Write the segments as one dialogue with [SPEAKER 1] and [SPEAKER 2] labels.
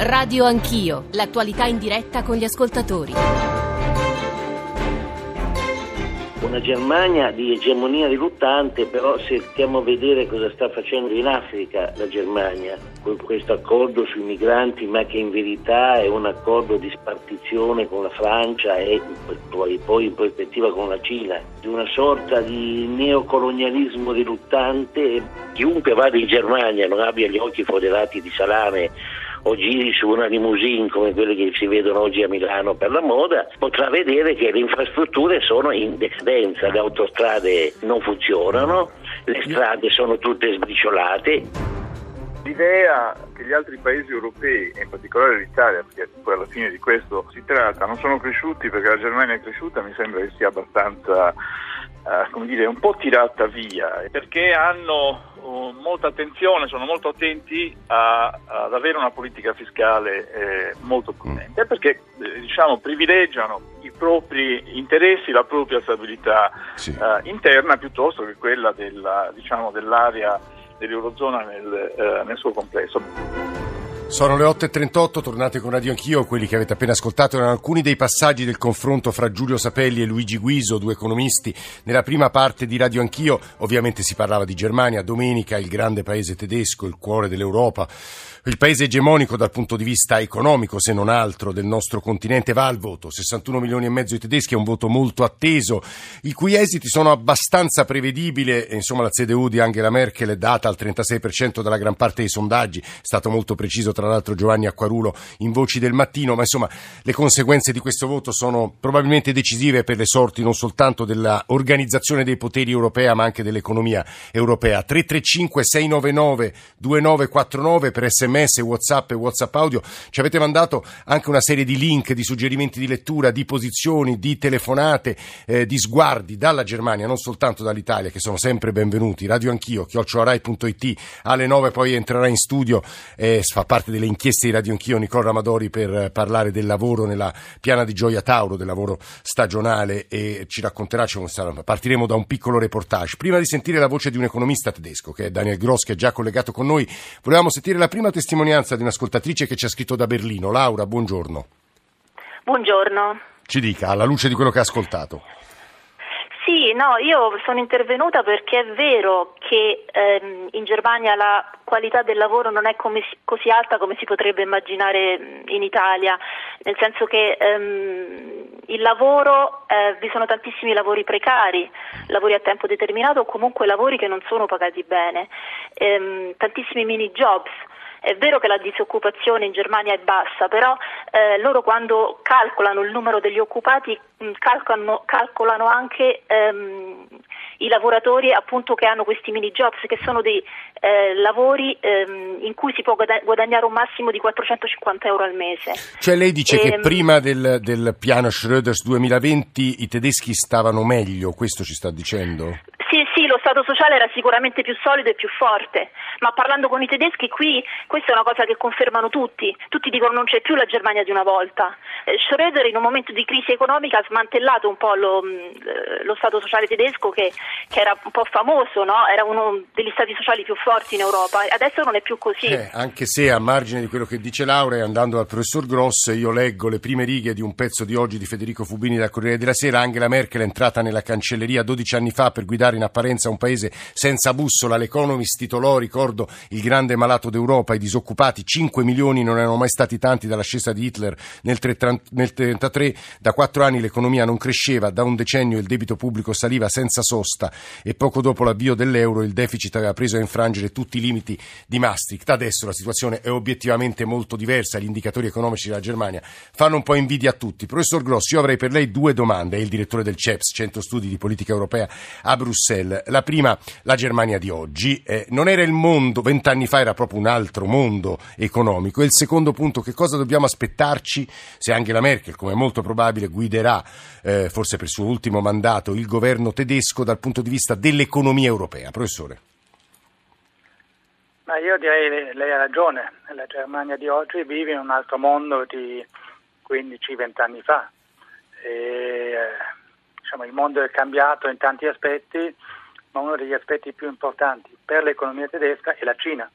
[SPEAKER 1] Radio Anch'io, l'attualità in diretta con gli ascoltatori.
[SPEAKER 2] Una Germania di egemonia riluttante, però se stiamo a vedere cosa sta facendo in Africa la Germania, con questo accordo sui migranti, ma che in verità è un accordo di spartizione con la Francia e poi, in prospettiva con la Cina, di una sorta di neocolonialismo riluttante. Chiunque vada in Germania non abbia gli occhi foderati di salame o giri su una limousine come quelle che si vedono oggi a Milano per la moda, potrà vedere che le infrastrutture sono in decadenza, le autostrade non funzionano, le strade sono tutte sbriciolate.
[SPEAKER 3] L'idea che gli altri paesi europei, e in particolare l'Italia, perché poi alla fine di questo si tratta, non sono cresciuti perché la Germania è cresciuta, mi sembra che sia abbastanza, uh, come dire, un po' tirata via, perché hanno uh, molta attenzione, sono molto attenti a, ad avere una politica fiscale eh, molto prudente, perché eh, diciamo, privilegiano i propri interessi, la propria stabilità sì. interna piuttosto che quella della, diciamo, dell'area dell'Eurozona nel, eh, nel suo complesso.
[SPEAKER 4] Sono le 8.38, tornate con Radio Anch'io, quelli che avete appena ascoltato erano alcuni dei passaggi del confronto fra Giulio Sapelli e Luigi Guiso, due economisti. Nella prima parte di Radio Anch'io ovviamente si parlava di Germania, domenica il grande paese tedesco, il cuore dell'Europa il paese egemonico dal punto di vista economico, se non altro, del nostro continente va al voto. 61 milioni e mezzo di tedeschi è un voto molto atteso, i cui esiti sono abbastanza prevedibili. Insomma, la CDU di Angela Merkel è data al 36% dalla gran parte dei sondaggi. È stato molto preciso, tra l'altro, Giovanni Acquarulo in Voci del Mattino. Ma insomma, le conseguenze di questo voto sono probabilmente decisive per le sorti non soltanto dell'organizzazione dei poteri europea, ma anche dell'economia europea. 335 699 2949 per sms, whatsapp e whatsapp audio, ci avete mandato anche una serie di link, di suggerimenti di lettura, di posizioni, di telefonate, eh, di sguardi dalla Germania, non soltanto dall'Italia, che sono sempre benvenuti. Radio Anch'io, chiocciolarai.it, alle 9 poi entrerà in studio, eh, fa parte delle inchieste di Radio Anch'io Nicola Ramadori per parlare del lavoro nella piana di Gioia Tauro, del lavoro stagionale e ci racconterà, partiremo da un piccolo reportage. Prima di sentire la voce di un economista tedesco, che è Daniel Gross, che è già collegato con noi, volevamo sentire la prima testimonianza di un'ascoltatrice che ci ha scritto da Berlino. Laura, buongiorno.
[SPEAKER 5] Buongiorno.
[SPEAKER 4] Ci dica, alla luce di quello che ha ascoltato.
[SPEAKER 5] Sì, no, io sono intervenuta perché è vero che ehm, in Germania la qualità del lavoro non è come, così alta come si potrebbe immaginare in Italia, nel senso che ehm, il lavoro, eh, vi sono tantissimi lavori precari, lavori a tempo determinato o comunque lavori che non sono pagati bene, ehm, tantissimi mini jobs. È vero che la disoccupazione in Germania è bassa, però eh, loro quando calcolano il numero degli occupati mh, calcolano, calcolano, anche ehm, i lavoratori appunto che hanno questi mini jobs che sono dei eh, lavori ehm, in cui si può guadagnare un massimo di 450 euro al mese.
[SPEAKER 4] Cioè lei dice e, che ehm, prima del, del piano Schröders 2020 i tedeschi stavano meglio, questo ci sta dicendo?
[SPEAKER 5] Sì, sì, lo Stato sociale era sicuramente più solido e più forte, ma parlando con i tedeschi qui questa è una cosa che confermano tutti, tutti dicono non c'è più la Germania di una volta. Eh, Schröder in un momento di crisi economica ha smantellato un po' lo, mm, eh, lo Stato sociale tedesco che, che, era un po' famoso, no? era uno degli Stati sociali più forti in Europa, adesso non è più così.
[SPEAKER 4] Eh, anche se a margine di quello che dice Laura andando al professor Gross, io leggo le prime righe di un pezzo di oggi di Federico Fubini da Corriere della Sera, Angela Merkel è entrata nella cancelleria 12 anni fa per guidare in apparenza un paese senza bussola. L'Economist titolò, ricordo, il grande malato d'Europa, i disoccupati, 5 milioni non erano mai stati tanti dall'ascesa di Hitler nel 1933. Da quattro anni l'economia non cresceva, da un decennio il debito pubblico saliva senza sosta e poco dopo l'avvio dell'euro il deficit aveva preso a infrangere tutti i limiti di Maastricht. Adesso la situazione è obiettivamente molto diversa, gli indicatori economici della Germania fanno un po' invidia a tutti. Professor Grossi, io avrei per lei due domande, è il direttore del CEPS, Centro Studi di Politica Europea a Bruxelles. La prima, la Germania di oggi. Eh, non era il mondo, vent'anni fa era proprio un altro mondo economico. E il secondo punto, che cosa dobbiamo aspettarci se Angela Merkel, come è molto probabile, guiderà, eh, forse per il suo ultimo mandato, il governo tedesco dal punto di vista dell'economia europea? Professore.
[SPEAKER 6] Ma io direi lei ha ragione, la Germania di oggi vive in un altro mondo di 15-20 anni fa. E, eh, diciamo, il mondo è cambiato in tanti aspetti, ma uno degli aspetti più importanti per l'economia tedesca è la Cina.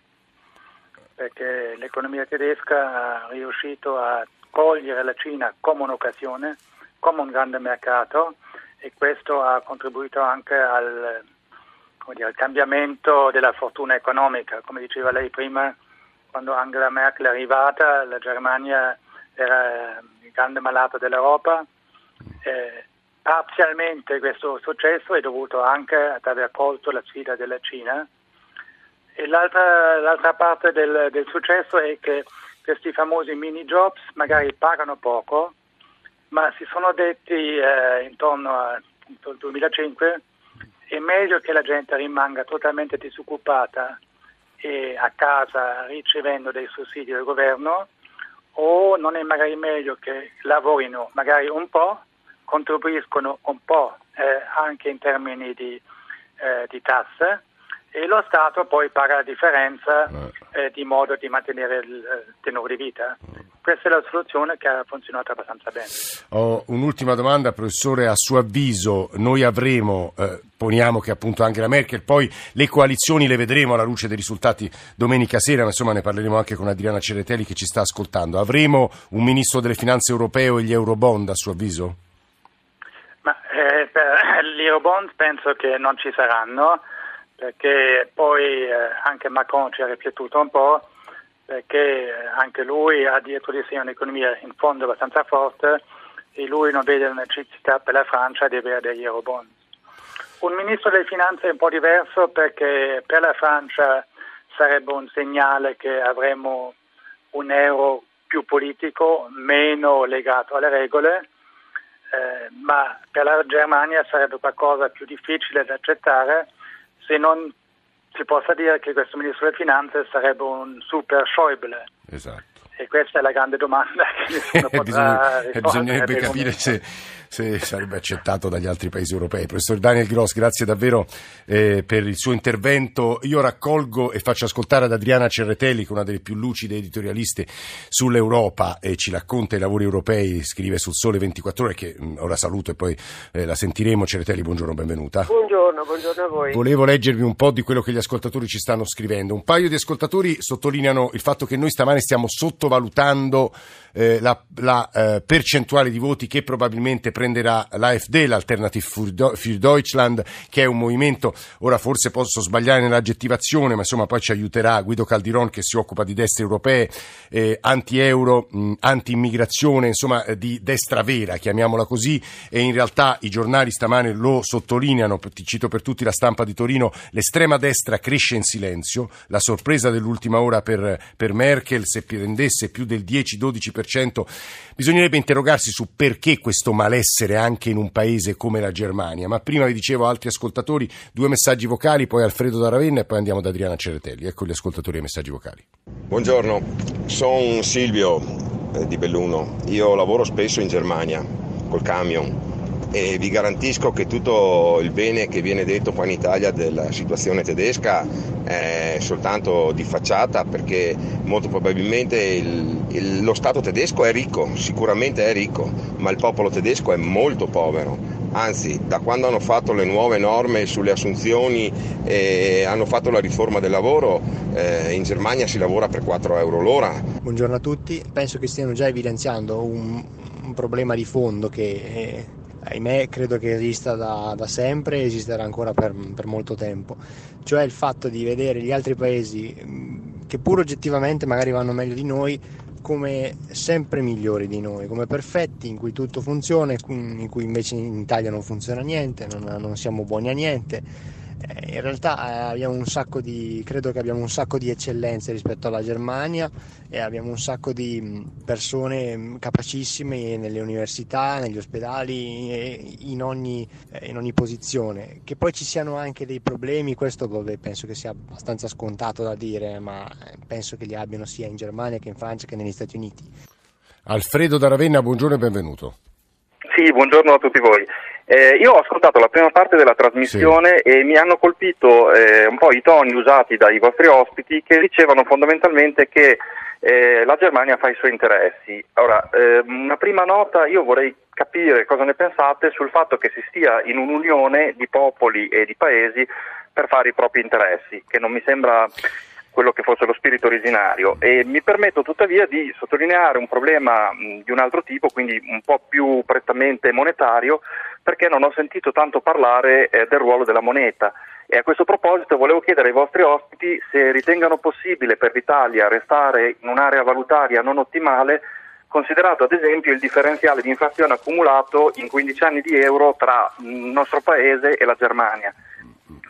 [SPEAKER 6] perché l'economia tedesca ha riuscito a cogliere la Cina come un'occasione, come un grande mercato e questo ha contribuito anche al, dire, al cambiamento della fortuna economica. Come diceva lei prima, quando Angela Merkel è arrivata, la Germania era il grande malato dell'Europa. Eh, parzialmente questo successo è dovuto anche ad aver colto la sfida della Cina. E l'altra, l'altra parte del, del, successo è che questi famosi mini jobs magari pagano poco, ma si sono detti eh, intorno al 2005 è meglio che la gente rimanga totalmente disoccupata e a casa ricevendo dei sussidi del governo o non è magari meglio che lavorino magari un po', contribuiscono un po' eh, anche in termini di, eh, di tasse e lo Stato poi paga la differenza eh, di modo di mantenere il eh, tenore di vita. Questa è la soluzione che ha funzionato abbastanza bene.
[SPEAKER 4] Ho un'ultima domanda, professore. A suo avviso noi avremo, eh, poniamo che appunto Angela Merkel, poi le coalizioni le vedremo alla luce dei risultati domenica sera, ma insomma ne parleremo anche con Adriana Ceretelli che ci sta ascoltando. Avremo un ministro delle finanze europeo e gli eurobond a suo avviso?
[SPEAKER 6] Gli eurobond penso che non ci saranno perché poi eh, anche Macron ci ha riflettuto un po', perché anche lui ha dietro di sé un'economia in fondo abbastanza forte e lui non vede la necessità per la Francia di avere degli eurobond. Un ministro delle finanze è un po' diverso perché per la Francia sarebbe un segnale che avremo un euro più politico, meno legato alle regole, eh, ma per la Germania sarebbe qualcosa più difficile da accettare se non si possa dire che questo ministro delle finanze sarebbe un super Schäuble.
[SPEAKER 4] Esatto.
[SPEAKER 6] E questa è la grande domanda che nessuno potrà
[SPEAKER 4] rispondere. Bisognerebbe capire se se sarebbe accettato dagli altri paesi europei. Professor Daniel Gross, grazie davvero eh, per il suo intervento. Io raccolgo e faccio ascoltare ad Adriana Cerretelli, che è una delle più lucide editorialiste sull'Europa e ci racconta i lavori europei, scrive sul Sole 24 Ore, che mm, ora saluto e poi eh, la sentiremo. Cerretelli, buongiorno, benvenuta.
[SPEAKER 7] Buongiorno, buongiorno a voi.
[SPEAKER 4] Volevo leggervi un po' di quello che gli ascoltatori ci stanno scrivendo. Un paio di ascoltatori sottolineano il fatto che noi stamane stiamo sottovalutando eh, la, la eh, percentuale di voti che probabilmente prenderà l'AfD, l'Alternative für Deutschland, che è un movimento, ora forse posso sbagliare nell'aggettivazione, ma insomma poi ci aiuterà Guido Caldiron che si occupa di destre europee, eh, anti-euro, anti-immigrazione, insomma eh, di destra vera, chiamiamola così, e in realtà i giornali stamane lo sottolineano, ti cito per tutti la stampa di Torino, l'estrema destra cresce in silenzio, la sorpresa dell'ultima ora per, per Merkel, se prendesse più del 10-12% bisognerebbe interrogarsi su perché questo malessere anche in un paese come la Germania. Ma prima vi dicevo altri ascoltatori, due messaggi vocali, poi Alfredo da Ravenna e poi andiamo da Adriana Ceretelli. Ecco gli ascoltatori e i messaggi vocali.
[SPEAKER 8] Buongiorno, sono Silvio eh, di Belluno. Io lavoro spesso in Germania col camion e vi garantisco che tutto il bene che viene detto qua in Italia della situazione tedesca è soltanto di facciata perché molto probabilmente il, il, lo Stato tedesco è ricco, sicuramente è ricco, ma il popolo tedesco è molto povero. Anzi, da quando hanno fatto le nuove norme sulle assunzioni e hanno fatto la riforma del lavoro, eh, in Germania si lavora per 4 euro l'ora.
[SPEAKER 9] Buongiorno a tutti, penso che stiano già evidenziando un, un problema di fondo che... Eh ahimè credo che esista da, da sempre e esisterà ancora per, per, molto tempo, cioè il fatto di vedere gli altri paesi che pur oggettivamente magari vanno meglio di noi come sempre migliori di noi, come perfetti, in cui tutto funziona, in cui invece in Italia non funziona niente, non, non siamo buoni a niente in realtà eh, abbiamo un sacco di, credo che abbiamo un sacco di eccellenze rispetto alla Germania e abbiamo un sacco di persone capacissime nelle università, negli ospedali, in ogni, eh, in ogni posizione. Che poi ci siano anche dei problemi, questo penso che sia abbastanza scontato da dire, ma penso che li abbiano sia in Germania che in Francia che negli Stati Uniti.
[SPEAKER 4] Alfredo da Ravenna, buongiorno e benvenuto.
[SPEAKER 10] Sì, buongiorno a tutti voi. Eh, io ho ascoltato la prima parte della trasmissione sì. e mi hanno colpito eh, un po' i toni usati dai vostri ospiti che dicevano fondamentalmente che eh, la Germania fa i suoi interessi. Ora, ehm, una prima nota, io vorrei capire cosa ne pensate sul fatto che si stia in un'unione di popoli e di paesi per fare i propri interessi, che non mi sembra quello che fosse lo spirito originario e mi permetto tuttavia di sottolineare un problema di un altro tipo, quindi un po' più prettamente monetario, perché non ho sentito tanto parlare eh, del ruolo della moneta. E a questo proposito volevo chiedere ai vostri ospiti se ritengano possibile per l'Italia restare in un'area valutaria non ottimale, considerato ad esempio il differenziale di inflazione accumulato in 15 anni di euro tra il nostro paese e la Germania.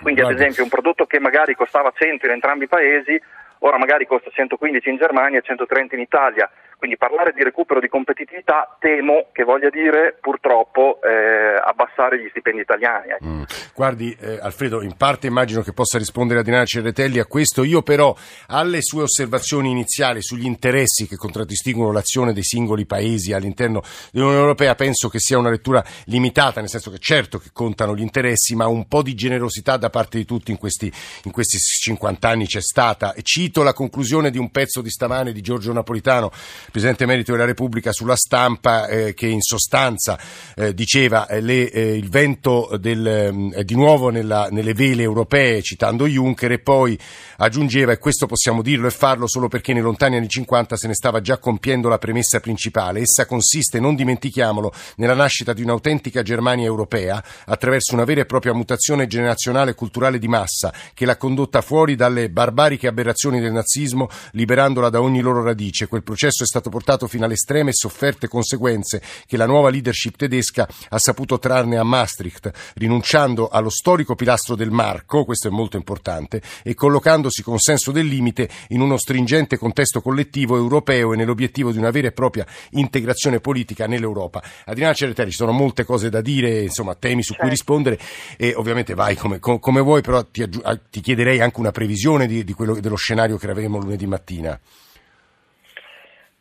[SPEAKER 10] Quindi ad esempio un prodotto che magari costava 100 in entrambi i paesi, ora magari costa 115 in Germania e 130 in Italia. Quindi parlare di recupero di competitività temo che voglia dire purtroppo eh, abbassare gli stipendi italiani. Ecco.
[SPEAKER 4] Mm. Guardi eh, Alfredo, in parte immagino che possa rispondere a Dinara Cerretelli a questo, io però alle sue osservazioni iniziali sugli interessi che contraddistinguono l'azione dei singoli paesi all'interno dell'Unione Europea penso che sia una lettura limitata, nel senso che certo che contano gli interessi, ma un po' di generosità da parte di tutti in questi, in questi 50 anni c'è stata. Cito la conclusione di un pezzo di stamane di Giorgio Napolitano Presidente Emerito della Repubblica sulla stampa eh, che in sostanza eh, diceva eh, le, eh, il vento del, eh, di nuovo nella, nelle vele europee citando Juncker e poi aggiungeva e questo possiamo dirlo e farlo solo perché nei lontani anni 50 se ne stava già compiendo la premessa principale. Essa consiste, non dimentichiamolo, nella nascita di un'autentica Germania europea attraverso una vera e propria mutazione generazionale e culturale di massa che l'ha condotta fuori dalle barbariche aberrazioni del nazismo liberandola da ogni loro radice. Quel processo è stato stato portato fino alle estreme e sofferte conseguenze che la nuova leadership tedesca ha saputo trarne a Maastricht, rinunciando allo storico pilastro del marco, questo è molto importante, e collocandosi con senso del limite in uno stringente contesto collettivo europeo e nell'obiettivo di una vera e propria integrazione politica nell'Europa. Adriana Cereteri, ci sono molte cose da dire, insomma, temi su cui certo. rispondere e ovviamente vai come, come vuoi, però ti, ti, chiederei anche una previsione di, di quello, dello scenario che avremo lunedì mattina.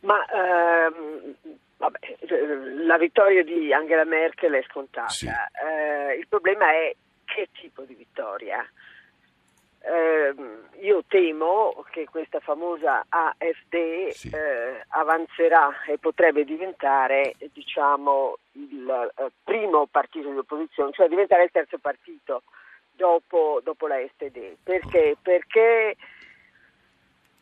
[SPEAKER 7] Ma ehm, vabbè, la vittoria di Angela Merkel è scontata. Sì. Eh, il problema è che tipo di vittoria. Eh, io temo che questa famosa AFD sì. eh, avanzerà e potrebbe diventare diciamo, il eh, primo partito di opposizione, cioè diventare il terzo partito dopo, dopo la SPD. Perché? Perché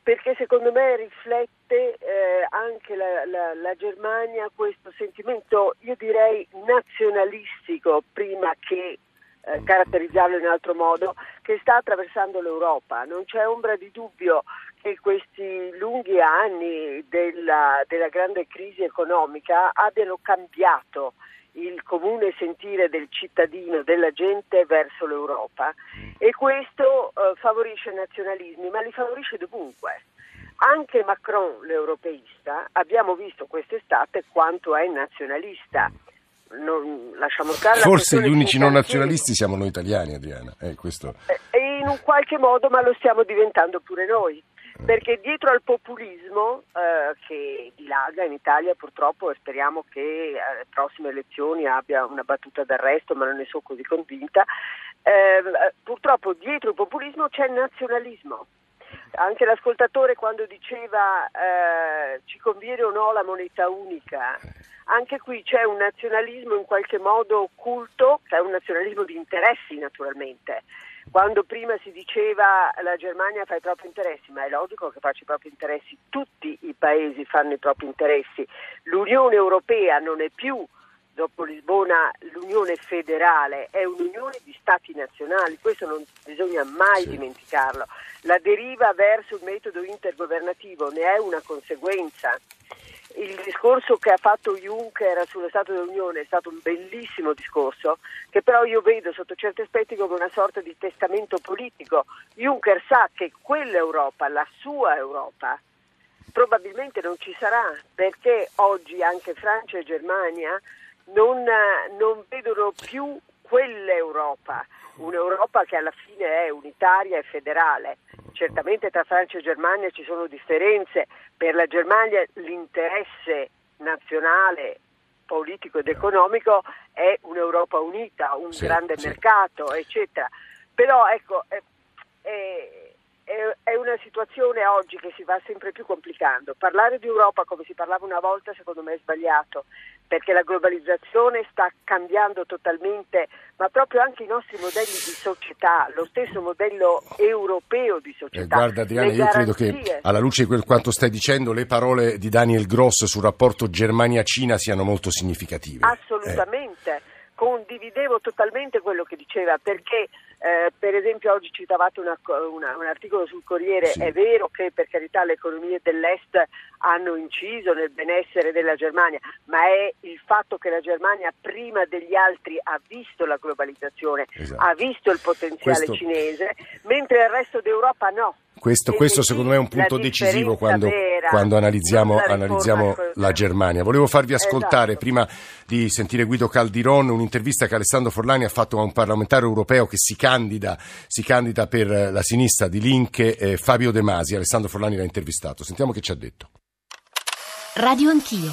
[SPEAKER 7] perché secondo me riflette eh, anche la, la, la, Germania questo sentimento, io direi nazionalistico, prima che eh, caratterizzarlo in altro modo, che sta attraversando l'Europa. Non c'è ombra di dubbio che questi lunghi anni della, della grande crisi economica abbiano cambiato il comune sentire del cittadino, della gente verso l'Europa e questo eh, favorisce i nazionalismi, ma li favorisce dovunque. Anche Macron, l'europeista, abbiamo visto quest'estate quanto è nazionalista. Non,
[SPEAKER 4] Forse gli unici non nazionalisti siamo noi italiani, Adriana. Eh, questo...
[SPEAKER 7] E in un qualche modo, ma lo stiamo diventando pure noi perché dietro al populismo eh, che dilaga in Italia purtroppo e speriamo che alle prossime elezioni abbia una battuta d'arresto ma non ne sono così convinta eh, purtroppo dietro il populismo c'è il nazionalismo anche l'ascoltatore quando diceva eh, ci conviene o no la moneta unica anche qui c'è un nazionalismo in qualche modo occulto, c'è un nazionalismo di interessi naturalmente quando prima si diceva la Germania fa i propri interessi, ma è logico che faccia i propri interessi, tutti i paesi fanno i propri interessi. L'Unione Europea non è più dopo Lisbona l'unione federale, è un'unione di stati nazionali, questo non bisogna mai sì. dimenticarlo. La deriva verso il metodo intergovernativo ne è una conseguenza il discorso che ha fatto Juncker sullo Stato dell'Unione è stato un bellissimo discorso, che però io vedo sotto certi aspetti come una sorta di testamento politico. Juncker sa che quell'Europa, la sua Europa, probabilmente non ci sarà, perché oggi anche Francia e Germania non, non vedono più quell'Europa, un'Europa che alla fine è unitaria e federale. Certamente tra Francia e Germania ci sono differenze, per la Germania l'interesse nazionale, politico ed economico è un'Europa unita, un sì, grande sì. mercato, eccetera. Però ecco, una situazione oggi che si va sempre più complicando. Parlare di Europa come si parlava una volta secondo me è sbagliato, perché la globalizzazione sta cambiando totalmente, ma proprio anche i nostri modelli di società, lo stesso modello europeo di società.
[SPEAKER 4] Eh, guarda Adriana, io credo che alla luce di quel quanto stai dicendo, le parole di Daniel Gross sul rapporto Germania-Cina siano molto significative.
[SPEAKER 7] Assolutamente. Eh condividevo totalmente quello che diceva perché eh, per esempio oggi citavate una, una, un articolo sul Corriere, sì. è vero che per carità le economie dell'Est hanno inciso nel benessere della Germania, ma è il fatto che la Germania prima degli altri ha visto la globalizzazione, esatto. ha visto il potenziale Questo... cinese, mentre il resto d'Europa no.
[SPEAKER 4] Questo, questo, secondo me è un punto decisivo quando, vera, quando analizziamo, la, analizziamo la, Germania. Volevo farvi ascoltare, esatto. prima di sentire Guido Caldiron, un'intervista che Alessandro Forlani ha fatto a un parlamentare europeo che si candida, si candida per la sinistra di Linke, eh, Fabio De Masi. Alessandro Forlani l'ha intervistato. Sentiamo che ci ha detto.
[SPEAKER 1] Radio Anch'io.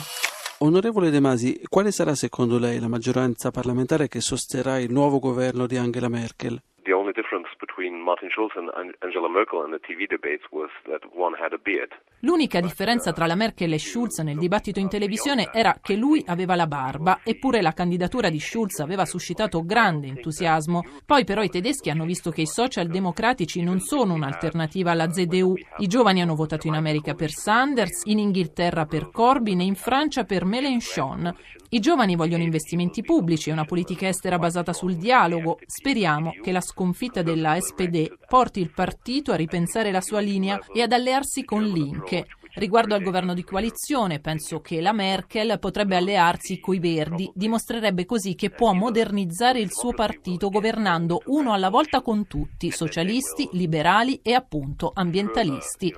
[SPEAKER 11] Onorevole De Masi, quale sarà secondo lei la maggioranza parlamentare che sosterrà il nuovo governo di Angela Merkel?
[SPEAKER 12] The only difference between Martin Schulz and Angela Merkel in the TV debates was that one had a beard.
[SPEAKER 13] L'unica differenza tra la Merkel e Schulz nel dibattito in televisione era che lui aveva la barba, eppure la candidatura di Schulz aveva suscitato grande entusiasmo. Poi però i tedeschi hanno visto che i socialdemocratici non sono un'alternativa alla ZDU. I giovani hanno votato in America per Sanders, in Inghilterra per Corbyn e in Francia per Mélenchon. I giovani vogliono investimenti pubblici e una politica estera basata sul dialogo. Speriamo che la sconfitta della SPD porti il partito a ripensare la sua linea e ad allearsi con Linke. Riguardo al governo di coalizione, penso che la Merkel potrebbe allearsi coi Verdi, dimostrerebbe così che può modernizzare il suo partito governando uno alla volta con tutti, socialisti, liberali e appunto ambientalisti.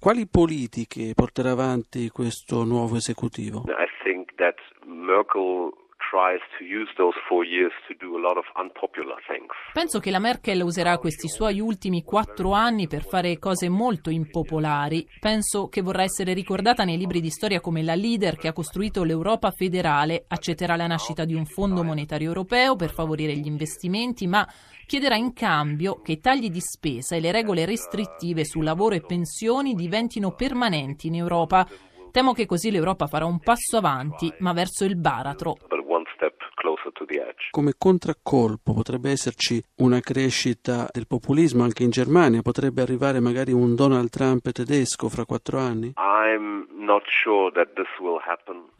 [SPEAKER 11] Quali politiche porterà avanti questo nuovo esecutivo?
[SPEAKER 12] I think that Merkel
[SPEAKER 13] Penso che la Merkel userà questi suoi ultimi quattro anni per fare cose molto impopolari. Penso che vorrà essere ricordata nei libri di storia come la leader che ha costruito l'Europa federale, accetterà la nascita di un fondo monetario europeo per favorire gli investimenti, ma chiederà in cambio che i tagli di spesa e le regole restrittive su lavoro e pensioni diventino permanenti in Europa. Temo che così l'Europa farà un passo avanti, ma verso il baratro.
[SPEAKER 11] Come contraccolpo potrebbe esserci una crescita del populismo anche in Germania? Potrebbe arrivare magari un Donald Trump tedesco fra quattro anni?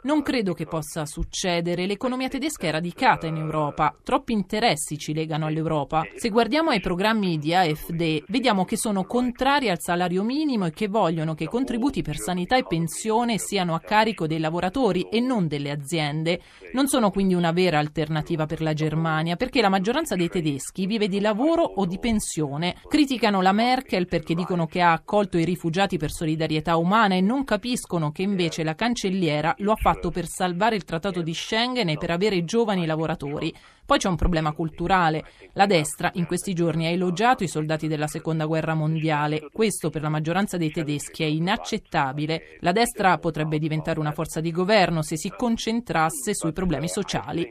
[SPEAKER 13] Non credo che possa succedere. L'economia tedesca è radicata in Europa. Troppi interessi ci legano all'Europa. Se guardiamo ai programmi di AfD, vediamo che sono contrari al salario minimo e che vogliono che i contributi per sanità e pensione siano a carico dei lavoratori e non delle aziende. Non sono quindi una vera alternativa per la Germania, perché la maggioranza dei tedeschi vive di lavoro o di pensione. Criticano la Merkel perché dicono che ha accolto i rifugiati per solidarietà umana e non capiscono che invece la cancelliera lo ha fatto per salvare il trattato di Schengen e per avere giovani lavoratori. Poi c'è un problema culturale. La destra in questi giorni ha elogiato i soldati della seconda guerra mondiale. Questo per la maggioranza dei tedeschi è inaccettabile. La destra potrebbe diventare una forza di governo se si concentrasse sui problemi sociali.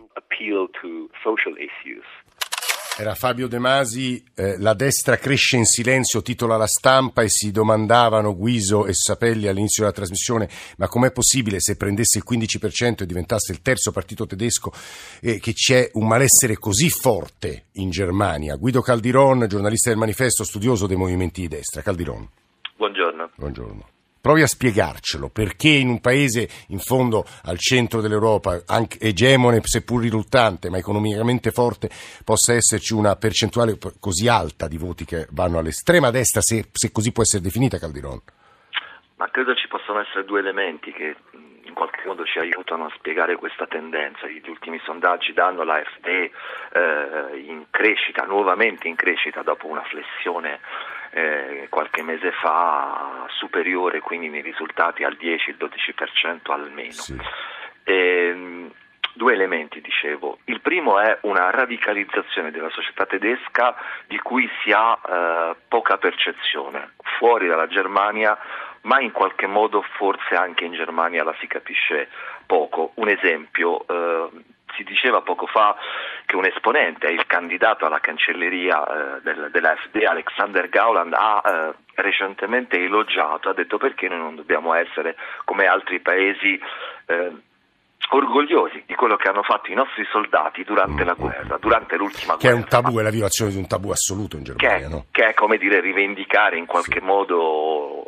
[SPEAKER 4] Era Fabio De Masi, eh, la destra cresce in silenzio, titola la stampa e si domandavano Guiso e Sapelli all'inizio della trasmissione ma com'è possibile se prendesse il 15% e diventasse il terzo partito tedesco eh, che c'è un malessere così forte in Germania. Guido Caldiron, giornalista del manifesto, studioso dei movimenti di destra. Caldiron.
[SPEAKER 14] Buongiorno.
[SPEAKER 4] Buongiorno. Provi a spiegarcelo, perché in un paese in fondo al centro dell'Europa, egemone seppur riluttante, ma economicamente forte, possa esserci una percentuale così alta di voti che vanno all'estrema destra, se, se così può essere definita Calderon?
[SPEAKER 14] Ma credo ci possano essere due elementi che in qualche modo ci aiutano a spiegare questa tendenza. Gli ultimi sondaggi danno l'AfD eh, in crescita, nuovamente in crescita dopo una flessione eh, qualche mese fa superiore quindi nei risultati al 10-12% almeno. Sì. E, ehm, due elementi, dicevo. Il primo è una radicalizzazione della società tedesca di cui si ha eh, poca percezione. Fuori dalla Germania ma in qualche modo forse anche in Germania la si capisce poco. Un esempio, eh, si diceva poco fa che un esponente, il candidato alla cancelleria eh, del, dell'AfD, Alexander Gauland, ha eh, recentemente elogiato, ha detto perché noi non dobbiamo essere come altri paesi eh, orgogliosi di quello che hanno fatto i nostri soldati durante la guerra, durante l'ultima
[SPEAKER 4] che
[SPEAKER 14] guerra.
[SPEAKER 4] Che è un tabù, è la violazione di un tabù assoluto in Germania,
[SPEAKER 14] che,
[SPEAKER 4] no?
[SPEAKER 14] Che è come dire rivendicare in qualche sì. modo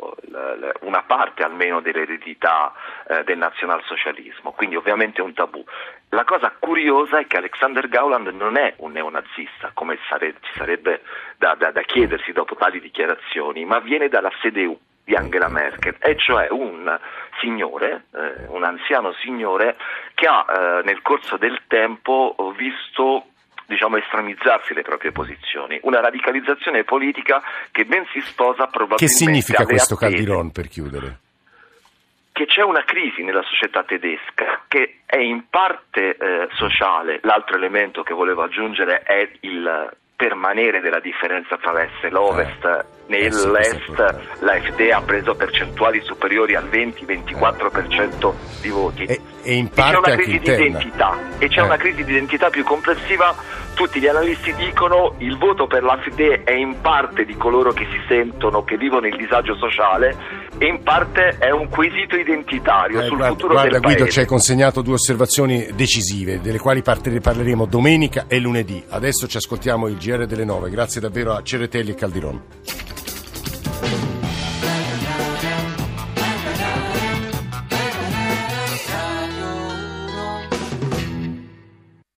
[SPEAKER 14] una parte almeno dell'eredità eh, del nazionalsocialismo, quindi ovviamente è un tabù. La cosa curiosa è che Alexander Gauland non è un neonazista, come sare- ci sarebbe da, da, da chiedersi dopo tali dichiarazioni, ma viene dalla CDU di Angela Merkel, e cioè un signore, eh, un anziano signore che ha eh, nel corso del tempo visto diciamo, estremizzarsi le proprie posizioni, una radicalizzazione politica che ben si sposa probabilmente
[SPEAKER 4] Che significa questo
[SPEAKER 14] attese.
[SPEAKER 4] Caldiron per chiudere?
[SPEAKER 14] Che c'è una crisi nella società tedesca che è in parte eh, sociale, l'altro elemento che volevo aggiungere è il permanere della differenza tra l'est e l'ovest. Eh. Nell'est l'AfD ha preso percentuali superiori al 20-24% di voti.
[SPEAKER 4] E, e, in
[SPEAKER 14] e c'è una crisi di identità e c'è
[SPEAKER 4] Eh.
[SPEAKER 14] una crisi di identità più complessiva. Tutti gli analisti dicono il voto per l'AfD è in parte di coloro che si sentono, che vivono il disagio sociale e in parte è un quesito identitario
[SPEAKER 4] Eh,
[SPEAKER 14] sul
[SPEAKER 4] guarda,
[SPEAKER 14] futuro
[SPEAKER 4] guarda,
[SPEAKER 14] del
[SPEAKER 4] Guido
[SPEAKER 14] paese.
[SPEAKER 4] ci hai consegnato due osservazioni decisive, delle quali parte- parleremo domenica e lunedì. Adesso ci ascoltiamo il GR delle 9. Grazie davvero a Ceretelli e Caldiron.